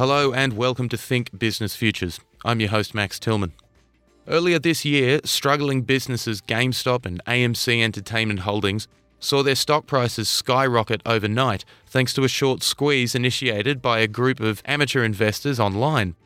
Hello and welcome to Think Business Futures. I'm your host, Max Tillman. Earlier this year, struggling businesses GameStop and AMC Entertainment Holdings saw their stock prices skyrocket overnight thanks to a short squeeze initiated by a group of amateur investors online.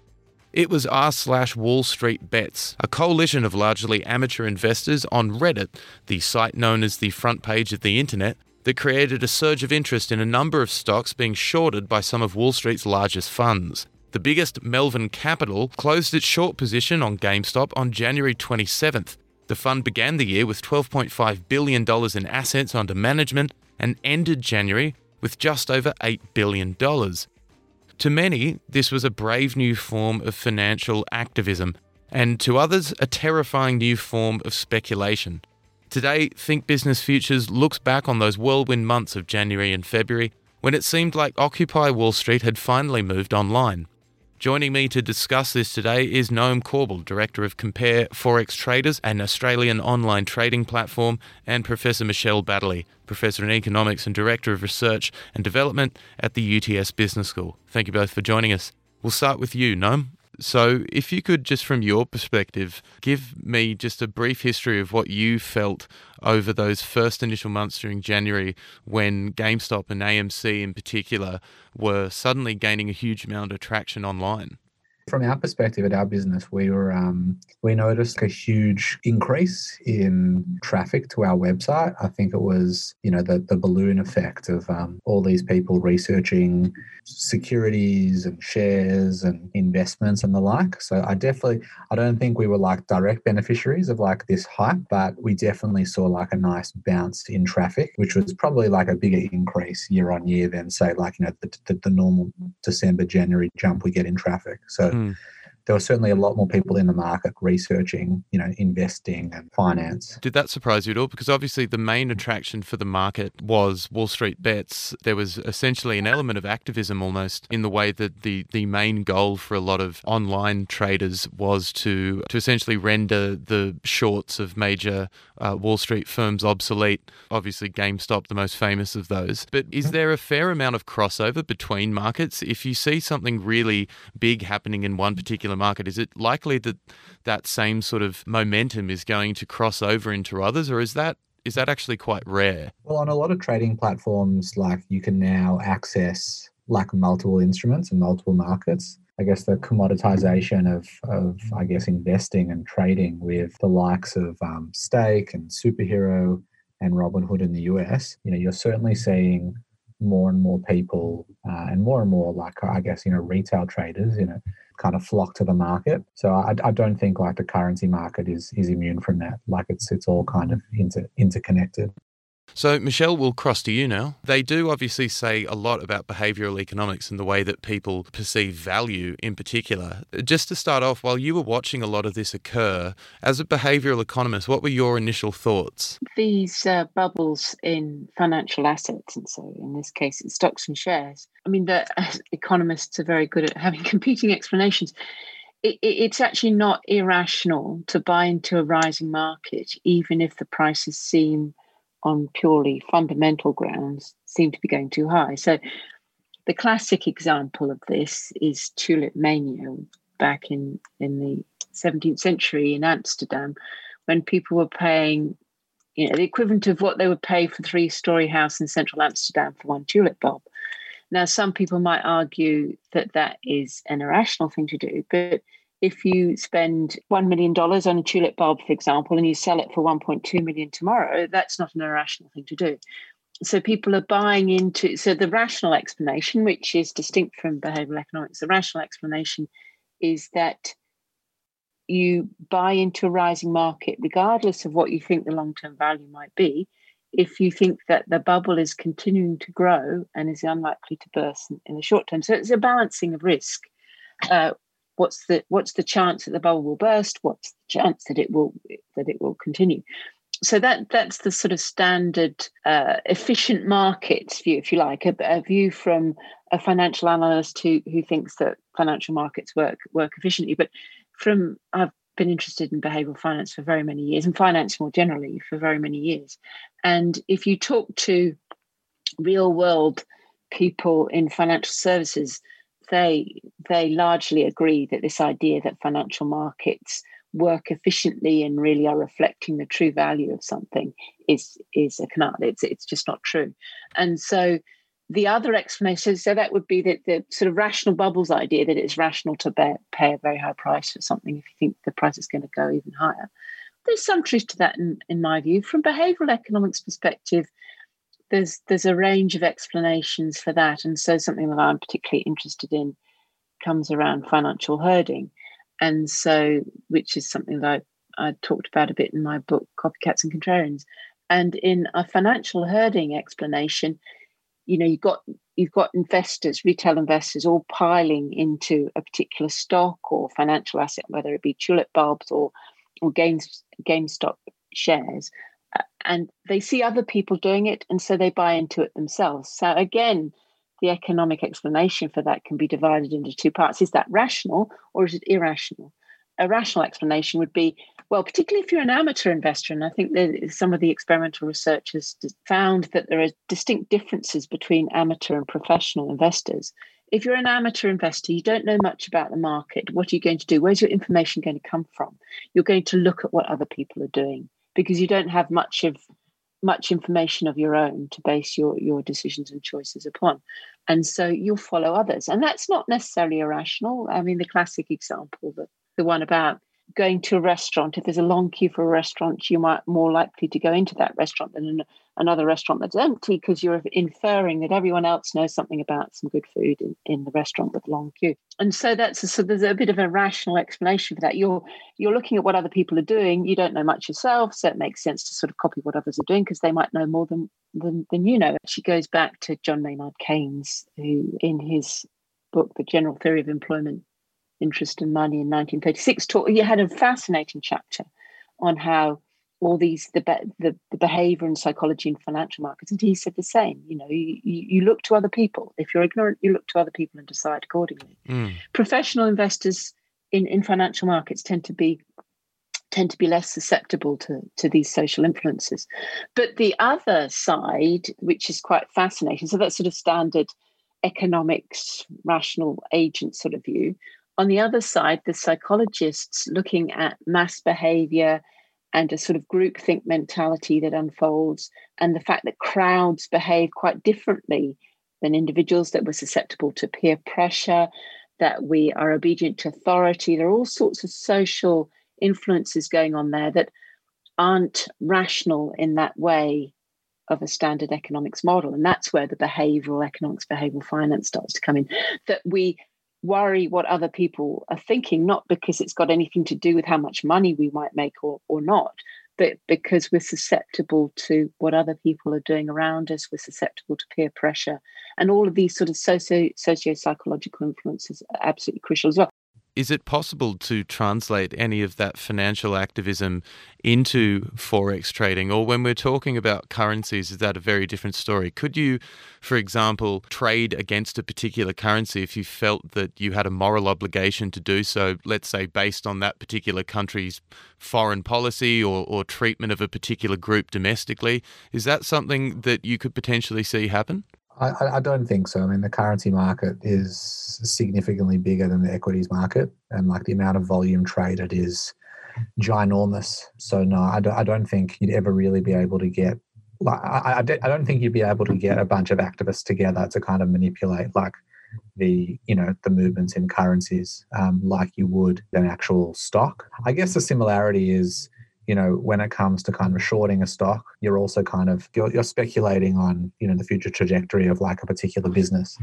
It was r slash Wall Street Bets, a coalition of largely amateur investors on Reddit, the site known as the front page of the internet, that created a surge of interest in a number of stocks being shorted by some of Wall Street's largest funds. The biggest, Melvin Capital, closed its short position on GameStop on January 27th. The fund began the year with $12.5 billion in assets under management and ended January with just over $8 billion. To many, this was a brave new form of financial activism, and to others, a terrifying new form of speculation. Today, Think Business Futures looks back on those whirlwind months of January and February when it seemed like Occupy Wall Street had finally moved online. Joining me to discuss this today is Noam Korbel, Director of Compare Forex Traders, an Australian online trading platform, and Professor Michelle Baddeley, Professor in Economics and Director of Research and Development at the UTS Business School. Thank you both for joining us. We'll start with you, Noam. So, if you could just from your perspective give me just a brief history of what you felt over those first initial months during January when GameStop and AMC in particular were suddenly gaining a huge amount of traction online. From our perspective at our business, we were um, we noticed a huge increase in traffic to our website. I think it was you know the the balloon effect of um, all these people researching securities and shares and investments and the like. So I definitely I don't think we were like direct beneficiaries of like this hype, but we definitely saw like a nice bounce in traffic, which was probably like a bigger increase year on year than say like you know the, the, the normal December January jump we get in traffic. So Mm. There were certainly a lot more people in the market researching, you know, investing and finance. Did that surprise you at all? Because obviously the main attraction for the market was Wall Street bets. There was essentially an element of activism almost in the way that the, the main goal for a lot of online traders was to to essentially render the shorts of major uh, Wall Street firms obsolete. Obviously, GameStop, the most famous of those. But is there a fair amount of crossover between markets? If you see something really big happening in one particular market, is it likely that that same sort of momentum is going to cross over into others, or is that is that actually quite rare? Well, on a lot of trading platforms, like you can now access like multiple instruments and multiple markets. I guess the commoditization of, of I guess investing and trading with the likes of um, Stake and Superhero and Robinhood in the US, you know, you're certainly seeing more and more people uh, and more and more like I guess you know retail traders, you know, kind of flock to the market. So I, I don't think like the currency market is is immune from that. Like it's it's all kind of inter, interconnected. So, Michelle, we'll cross to you now. They do obviously say a lot about behavioral economics and the way that people perceive value in particular. Just to start off, while you were watching a lot of this occur, as a behavioral economist, what were your initial thoughts? These uh, bubbles in financial assets, and so in this case, it's stocks and shares. I mean, the economists are very good at having competing explanations it's actually not irrational to buy into a rising market, even if the prices seem on purely fundamental grounds seem to be going too high. So the classic example of this is tulip mania back in, in the 17th century in Amsterdam when people were paying you know the equivalent of what they would pay for three story house in central Amsterdam for one tulip bulb. Now some people might argue that that is an irrational thing to do, but if you spend $1 million on a tulip bulb, for example, and you sell it for 1.2 million tomorrow, that's not an irrational thing to do. So people are buying into, so the rational explanation, which is distinct from behavioral economics, the rational explanation is that you buy into a rising market, regardless of what you think the long term value might be, if you think that the bubble is continuing to grow and is unlikely to burst in, in the short term. So it's a balancing of risk. Uh, what's the what's the chance that the bubble will burst? What's the chance that it will that it will continue? So that that's the sort of standard uh, efficient markets view if you like a, a, view from a financial analyst who who thinks that financial markets work work efficiently. But from i've been interested in behavioral finance for very many years and finance more generally for very many years. And if you talk to real world people in financial services they they largely agree that this idea that financial markets work efficiently and really are reflecting the true value of something is is a canard. It's it's just not true. And so the other explanation, so that would be that the sort of rational bubbles idea that it's rational to bear, pay a very high price for something if you think the price is going to go even higher. There's some truth to that in, in my view. From behavioral economics perspective, there's there's a range of explanations for that. And so something that I'm particularly interested in comes around financial herding. And so which is something that I, I talked about a bit in my book, Copycats and Contrarians. And in a financial herding explanation, you know, you've got you've got investors, retail investors, all piling into a particular stock or financial asset, whether it be tulip bulbs or or Games, GameStop shares, and they see other people doing it, and so they buy into it themselves. So again, the economic explanation for that can be divided into two parts: is that rational or is it irrational? A rational explanation would be well, particularly if you're an amateur investor, and I think that some of the experimental research has found that there are distinct differences between amateur and professional investors. If you're an amateur investor, you don't know much about the market. What are you going to do? Where's your information going to come from? You're going to look at what other people are doing because you don't have much of much information of your own to base your your decisions and choices upon. And so you'll follow others. And that's not necessarily irrational. I mean the classic example that the one about going to a restaurant, if there's a long queue for a restaurant, you might more likely to go into that restaurant than an, another restaurant that's empty because you're inferring that everyone else knows something about some good food in, in the restaurant with long queue. And so that's a, so there's a bit of a rational explanation for that. You're you're looking at what other people are doing. You don't know much yourself, so it makes sense to sort of copy what others are doing because they might know more than, than than you know. She goes back to John Maynard Keynes, who in his book, The General Theory of Employment, interest in money in 1936 talk, you had a fascinating chapter on how all these the, the, the behavior and psychology in financial markets and he said the same you know you, you look to other people. If you're ignorant you look to other people and decide accordingly. Mm. professional investors in, in financial markets tend to be tend to be less susceptible to, to these social influences. But the other side which is quite fascinating so that's sort of standard economics rational agent sort of view on the other side, the psychologists looking at mass behavior and a sort of groupthink mentality that unfolds, and the fact that crowds behave quite differently than individuals, that we're susceptible to peer pressure, that we are obedient to authority. There are all sorts of social influences going on there that aren't rational in that way of a standard economics model. And that's where the behavioral economics, behavioral finance starts to come in. That we worry what other people are thinking, not because it's got anything to do with how much money we might make or, or not, but because we're susceptible to what other people are doing around us, we're susceptible to peer pressure. And all of these sort of socio socio psychological influences are absolutely crucial as well. Is it possible to translate any of that financial activism into forex trading? Or when we're talking about currencies, is that a very different story? Could you, for example, trade against a particular currency if you felt that you had a moral obligation to do so, let's say based on that particular country's foreign policy or, or treatment of a particular group domestically? Is that something that you could potentially see happen? I, I, don't think so. I mean, the currency market is significantly bigger than the equities market, and like the amount of volume traded is ginormous. So no, I don't, I don't think you'd ever really be able to get. Like, I, I, don't think you'd be able to get a bunch of activists together to kind of manipulate like the you know the movements in currencies um, like you would an actual stock. I guess the similarity is you know when it comes to kind of shorting a stock you're also kind of you're, you're speculating on you know the future trajectory of like a particular business.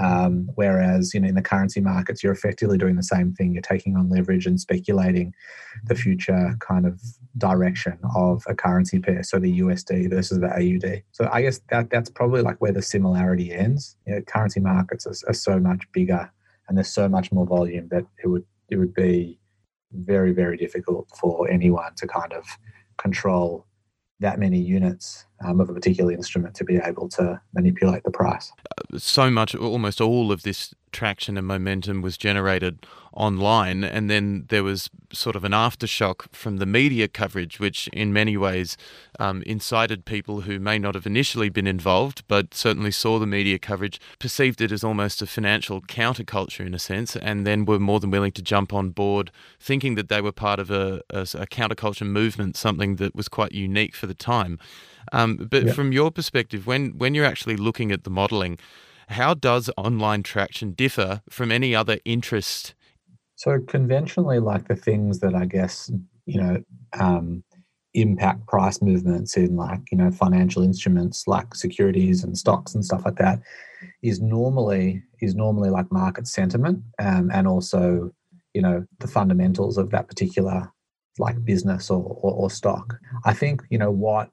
Um, whereas you know in the currency markets you're effectively doing the same thing. You're taking on leverage and speculating the future kind of direction of a currency pair. So the usd versus the aud so i guess that that's probably like where the similarity ends. You know, currency markets are, are so much bigger and there's so much more volume that it would it would be very, very difficult for anyone to kind of control that many units um, of a particular instrument to be able to manipulate the price. So much, almost all of this traction and momentum was generated online, and then there was sort of an aftershock from the media coverage, which in many ways um, incited people who may not have initially been involved, but certainly saw the media coverage, perceived it as almost a financial counterculture in a sense, and then were more than willing to jump on board, thinking that they were part of a, a, a counterculture movement, something that was quite unique for the time. Um, but yeah. from your perspective, when when you're actually looking at the modelling, how does online traction differ from any other interest? So conventionally, like the things that I guess you know um, impact price movements in like you know financial instruments like securities and stocks and stuff like that is normally is normally like market sentiment um, and also you know the fundamentals of that particular like business or, or, or stock. I think you know what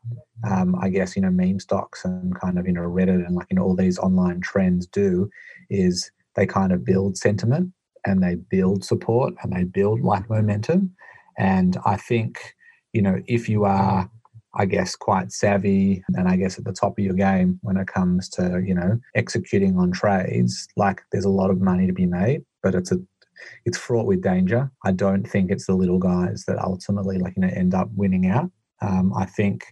um, I guess you know meme stocks and kind of you know Reddit and like you know all these online trends do is they kind of build sentiment and they build support and they build like momentum. And I think you know if you are I guess quite savvy and I guess at the top of your game when it comes to you know executing on trades like there's a lot of money to be made but it's a it's fraught with danger. I don't think it's the little guys that ultimately like you know end up winning out. Um, I think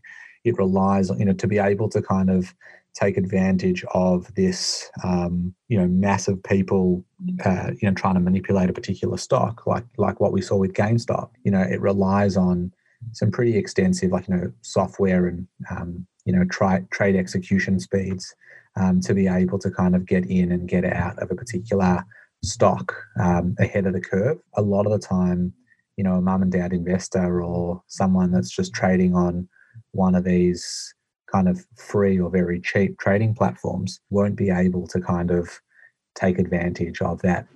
it relies on you know to be able to kind of take advantage of this um, you know massive people uh, you know trying to manipulate a particular stock like like what we saw with GameStop. You know it relies on some pretty extensive like you know software and um, you know try, trade execution speeds um, to be able to kind of get in and get out of a particular stock um, ahead of the curve. A lot of the time, you know, a mum and dad investor or someone that's just trading on one of these kind of free or very cheap trading platforms won't be able to kind of take advantage of that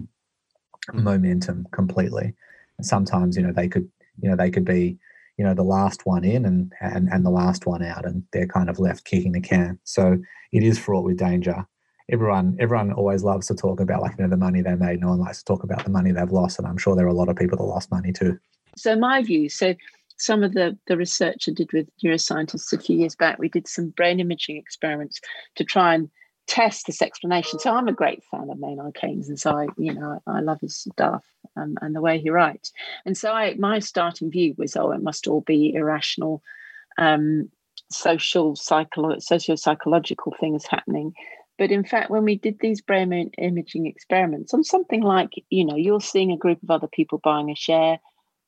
momentum completely. And sometimes, you know, they could, you know, they could be, you know, the last one in and and and the last one out, and they're kind of left kicking the can. So it is fraught with danger everyone everyone always loves to talk about like you know the money they made. No one likes to talk about the money they've lost, and I'm sure there are a lot of people that lost money too. So my view, so some of the the research I did with neuroscientists a few years back, we did some brain imaging experiments to try and test this explanation. So I'm a great fan of Maynard Keynes, and so I, you know, I, love his stuff and, and the way he writes. And so I, my starting view was, oh, it must all be irrational, um, social, psycholo- socio psychological things happening. But in fact, when we did these brain imaging experiments on something like, you know, you're seeing a group of other people buying a share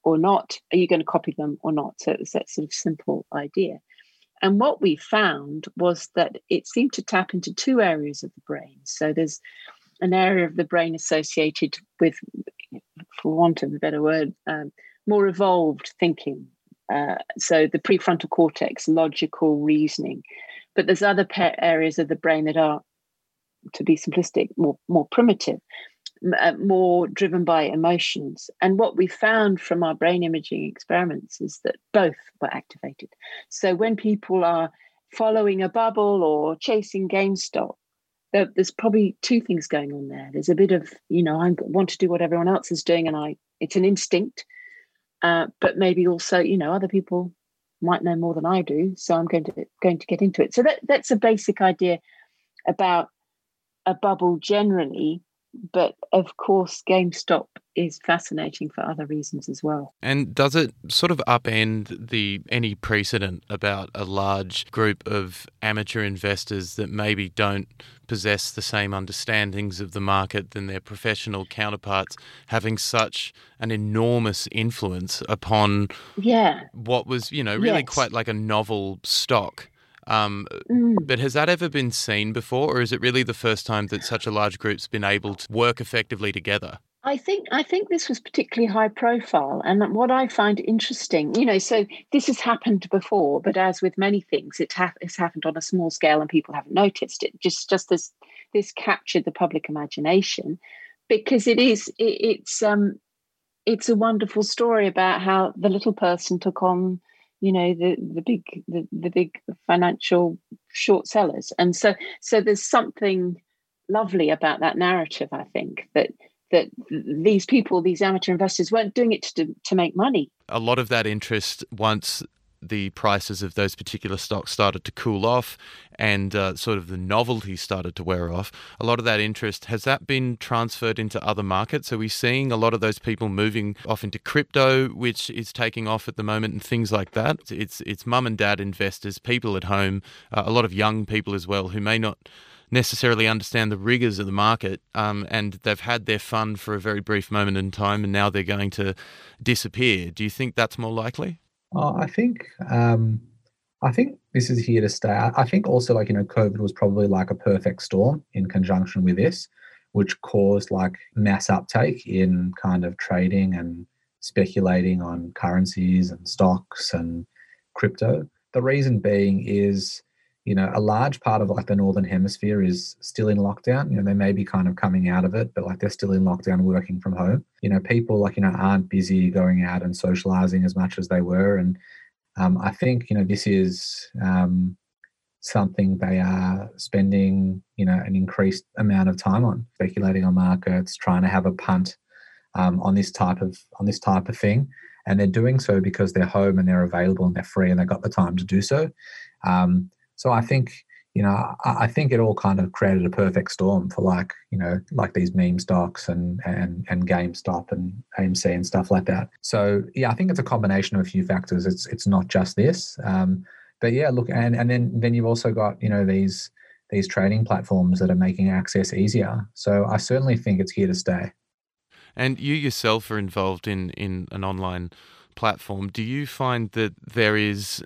or not, are you going to copy them or not? So it was that sort of simple idea. And what we found was that it seemed to tap into two areas of the brain. So there's an area of the brain associated with, for want of a better word, um, more evolved thinking. Uh, so the prefrontal cortex, logical reasoning. But there's other areas of the brain that are to be simplistic, more more primitive, uh, more driven by emotions. And what we found from our brain imaging experiments is that both were activated. So when people are following a bubble or chasing GameStop, there's probably two things going on there. There's a bit of, you know, I want to do what everyone else is doing, and I it's an instinct. Uh, but maybe also, you know, other people might know more than I do, so I'm going to going to get into it. So that that's a basic idea about a bubble generally, but of course, GameStop is fascinating for other reasons as well. And does it sort of upend the any precedent about a large group of amateur investors that maybe don't possess the same understandings of the market than their professional counterparts having such an enormous influence upon yeah what was you know really yes. quite like a novel stock um, mm. But has that ever been seen before, or is it really the first time that such a large group's been able to work effectively together? I think I think this was particularly high profile, and what I find interesting, you know, so this has happened before, but as with many things, it ha- has happened on a small scale, and people haven't noticed it. Just just this this captured the public imagination because it is it, it's um it's a wonderful story about how the little person took on you know the the big the, the big financial short sellers. And so so there's something lovely about that narrative i think that that these people these amateur investors weren't doing it to to make money. A lot of that interest once the prices of those particular stocks started to cool off and uh, sort of the novelty started to wear off, a lot of that interest has that been transferred into other markets? Are we seeing a lot of those people moving off into crypto, which is taking off at the moment, and things like that? It's it's mum and dad investors, people at home, uh, a lot of young people as well who may not necessarily understand the rigors of the market, um, and they've had their fun for a very brief moment in time, and now they're going to disappear. Do you think that's more likely? Oh, I think um, I think this is here to stay. I think also like you know, COVID was probably like a perfect storm in conjunction with this, which caused like mass uptake in kind of trading and speculating on currencies and stocks and crypto. The reason being is you know, a large part of like the northern hemisphere is still in lockdown. You know, they may be kind of coming out of it, but like they're still in lockdown, working from home. You know, people like you know aren't busy going out and socializing as much as they were, and um, I think you know this is um, something they are spending you know an increased amount of time on, speculating on markets, trying to have a punt um, on this type of on this type of thing, and they're doing so because they're home and they're available and they're free and they've got the time to do so. Um, so I think you know I, think it all kind of created a perfect storm for like you know like these meme stocks and and and GameStop and AMC and stuff like that. So yeah, I think it's a combination of a few factors. It's it's not just this. Um, but yeah, look, and and then then you've also got you know these these trading platforms that are making access easier. So I certainly think it's here to stay. And you yourself are involved in in an online platform. Do you find that there is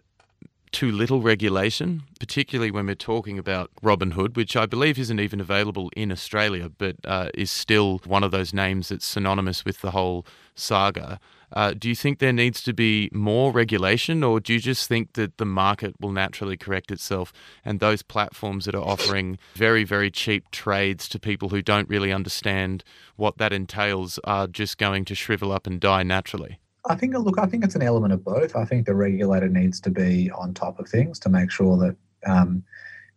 too little regulation, particularly when we're talking about Robinhood, which I believe isn't even available in Australia, but uh, is still one of those names that's synonymous with the whole saga. Uh, do you think there needs to be more regulation, or do you just think that the market will naturally correct itself and those platforms that are offering very, very cheap trades to people who don't really understand what that entails are just going to shrivel up and die naturally? I think look, I think it's an element of both. I think the regulator needs to be on top of things to make sure that um,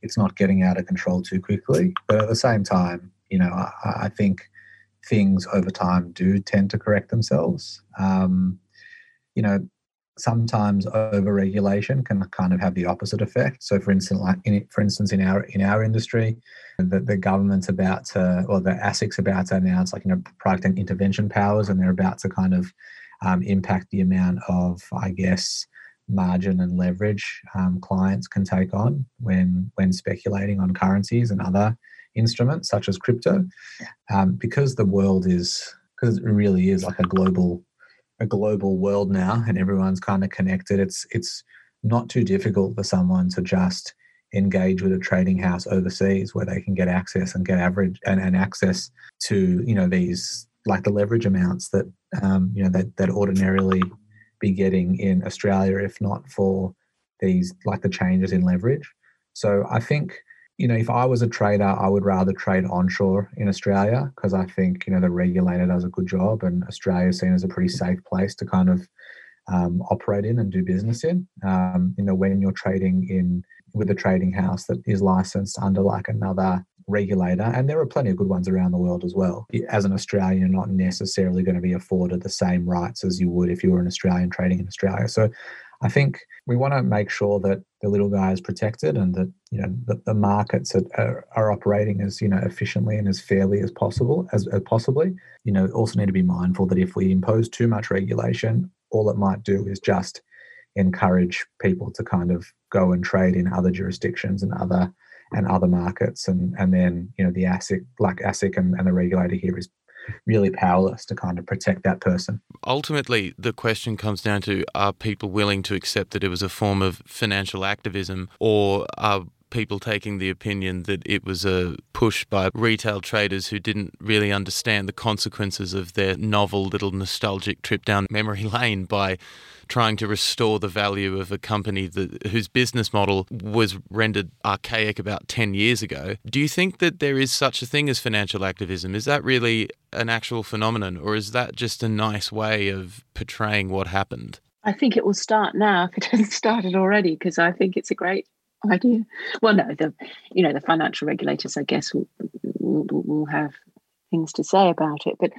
it's not getting out of control too quickly. But at the same time, you know, I, I think things over time do tend to correct themselves. Um, you know, sometimes over regulation can kind of have the opposite effect. So, for instance, like in, for instance, in our in our industry, the, the government's about to, or the ASIC's about to announce like you know product and intervention powers, and they're about to kind of um, impact the amount of, I guess, margin and leverage um, clients can take on when when speculating on currencies and other instruments such as crypto, um, because the world is because it really is like a global a global world now, and everyone's kind of connected. It's it's not too difficult for someone to just engage with a trading house overseas where they can get access and get average and, and access to you know these like the leverage amounts that um, you know that that ordinarily be getting in Australia if not for these like the changes in leverage. So I think you know if I was a trader, I would rather trade onshore in Australia because I think you know the regulator does a good job and Australia is seen as a pretty safe place to kind of um, operate in and do business in. Um, you know when you're trading in with a trading house that is licensed under like another regulator, and there are plenty of good ones around the world as well. As an Australian, you're not necessarily going to be afforded the same rights as you would if you were an Australian trading in Australia. So I think we want to make sure that the little guy is protected and that you know that the markets are, are operating as you know efficiently and as fairly as possible as, as possibly. You know, also need to be mindful that if we impose too much regulation, all it might do is just encourage people to kind of go and trade in other jurisdictions and other and other markets and and then you know the ASIC like ASIC and, and the regulator here is really powerless to kind of protect that person. Ultimately, the question comes down to are people willing to accept that it was a form of financial activism or are people taking the opinion that it was a push by retail traders who didn't really understand the consequences of their novel little nostalgic trip down memory lane by trying to restore the value of a company that whose business model was rendered archaic about 10 years ago. Do you think that there is such a thing as financial activism? Is that really an actual phenomenon or is that just a nice way of portraying what happened? I think it will start now if it hasn't started already because I think it's a great idea. Well, no, the you know the financial regulators, I guess, will will, will have things to say about it. But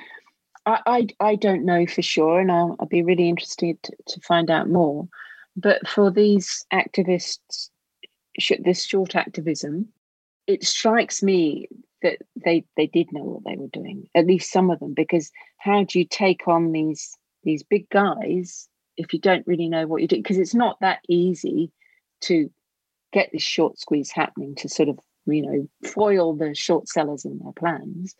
I, I, I don't know for sure, and I'll, I'll be really interested to, to find out more. But for these activists, this short activism, it strikes me that they they did know what they were doing. At least some of them, because how do you take on these these big guys if you don't really know what you're doing? Because it's not that easy to get this short squeeze happening to sort of you know foil the short sellers in their plans.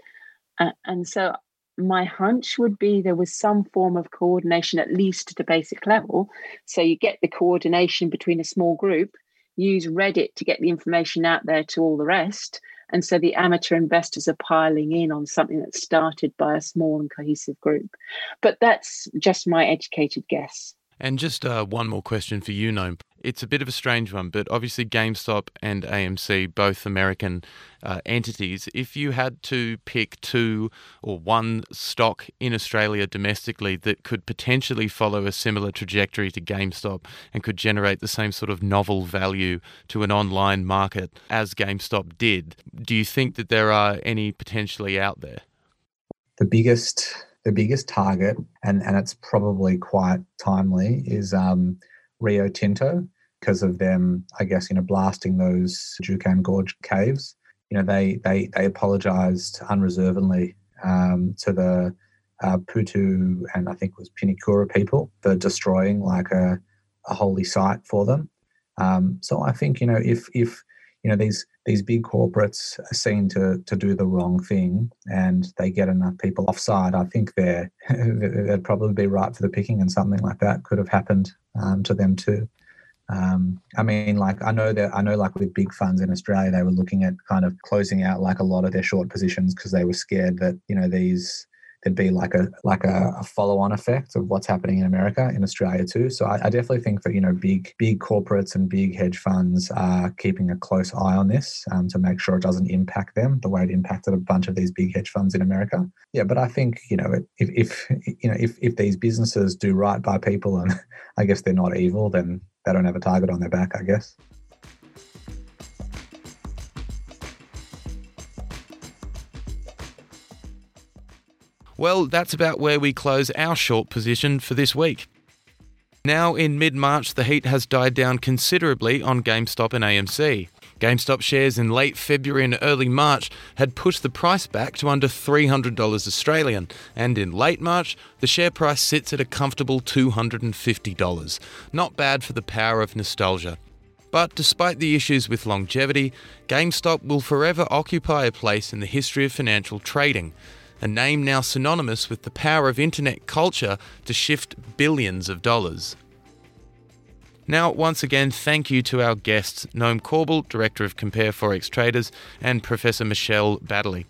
Uh, and so my hunch would be there was some form of coordination, at least at a basic level. So you get the coordination between a small group, use Reddit to get the information out there to all the rest. And so the amateur investors are piling in on something that's started by a small and cohesive group. But that's just my educated guess. And just uh, one more question for you, Noam. It's a bit of a strange one, but obviously GameStop and AMC, both American uh, entities. If you had to pick two or one stock in Australia domestically that could potentially follow a similar trajectory to GameStop and could generate the same sort of novel value to an online market as GameStop did, do you think that there are any potentially out there? The biggest the biggest target, and, and it's probably quite timely, is um, Rio Tinto because of them, I guess, you know, blasting those Juukan Gorge caves. You know, they they they apologised unreservedly um, to the uh, Putu and I think it was Pinikura people for destroying like a, a holy site for them. Um, so I think you know if if you know these these big corporates are seen to to do the wrong thing and they get enough people offside, I think they're they'd probably be right for the picking, and something like that could have happened um, to them too. Um, I mean, like I know that I know, like with big funds in Australia, they were looking at kind of closing out like a lot of their short positions because they were scared that you know these there'd be like a like a, a follow-on effect of what's happening in America in Australia too. So I, I, definitely think that you know big big corporates and big hedge funds are keeping a close eye on this um, to make sure it doesn't impact them the way it impacted a bunch of these big hedge funds in America. Yeah, but I think you know if if you know if if these businesses do right by people and I guess they're not evil, then they don't have a target on their back. I guess. Well, that's about where we close our short position for this week. Now, in mid March, the heat has died down considerably on GameStop and AMC. GameStop shares in late February and early March had pushed the price back to under $300 Australian, and in late March, the share price sits at a comfortable $250. Not bad for the power of nostalgia. But despite the issues with longevity, GameStop will forever occupy a place in the history of financial trading a name now synonymous with the power of internet culture to shift billions of dollars. Now, once again, thank you to our guests, Noam Korbel, Director of Compare Forex Traders, and Professor Michelle Baddeley.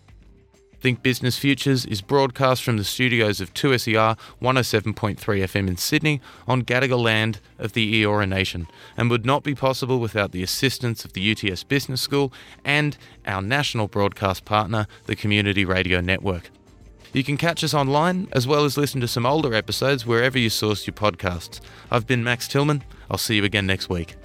Think Business Futures is broadcast from the studios of 2SER 107.3 FM in Sydney on Gadigal land of the Eora Nation and would not be possible without the assistance of the UTS Business School and our national broadcast partner, the Community Radio Network. You can catch us online as well as listen to some older episodes wherever you source your podcasts. I've been Max Tillman. I'll see you again next week.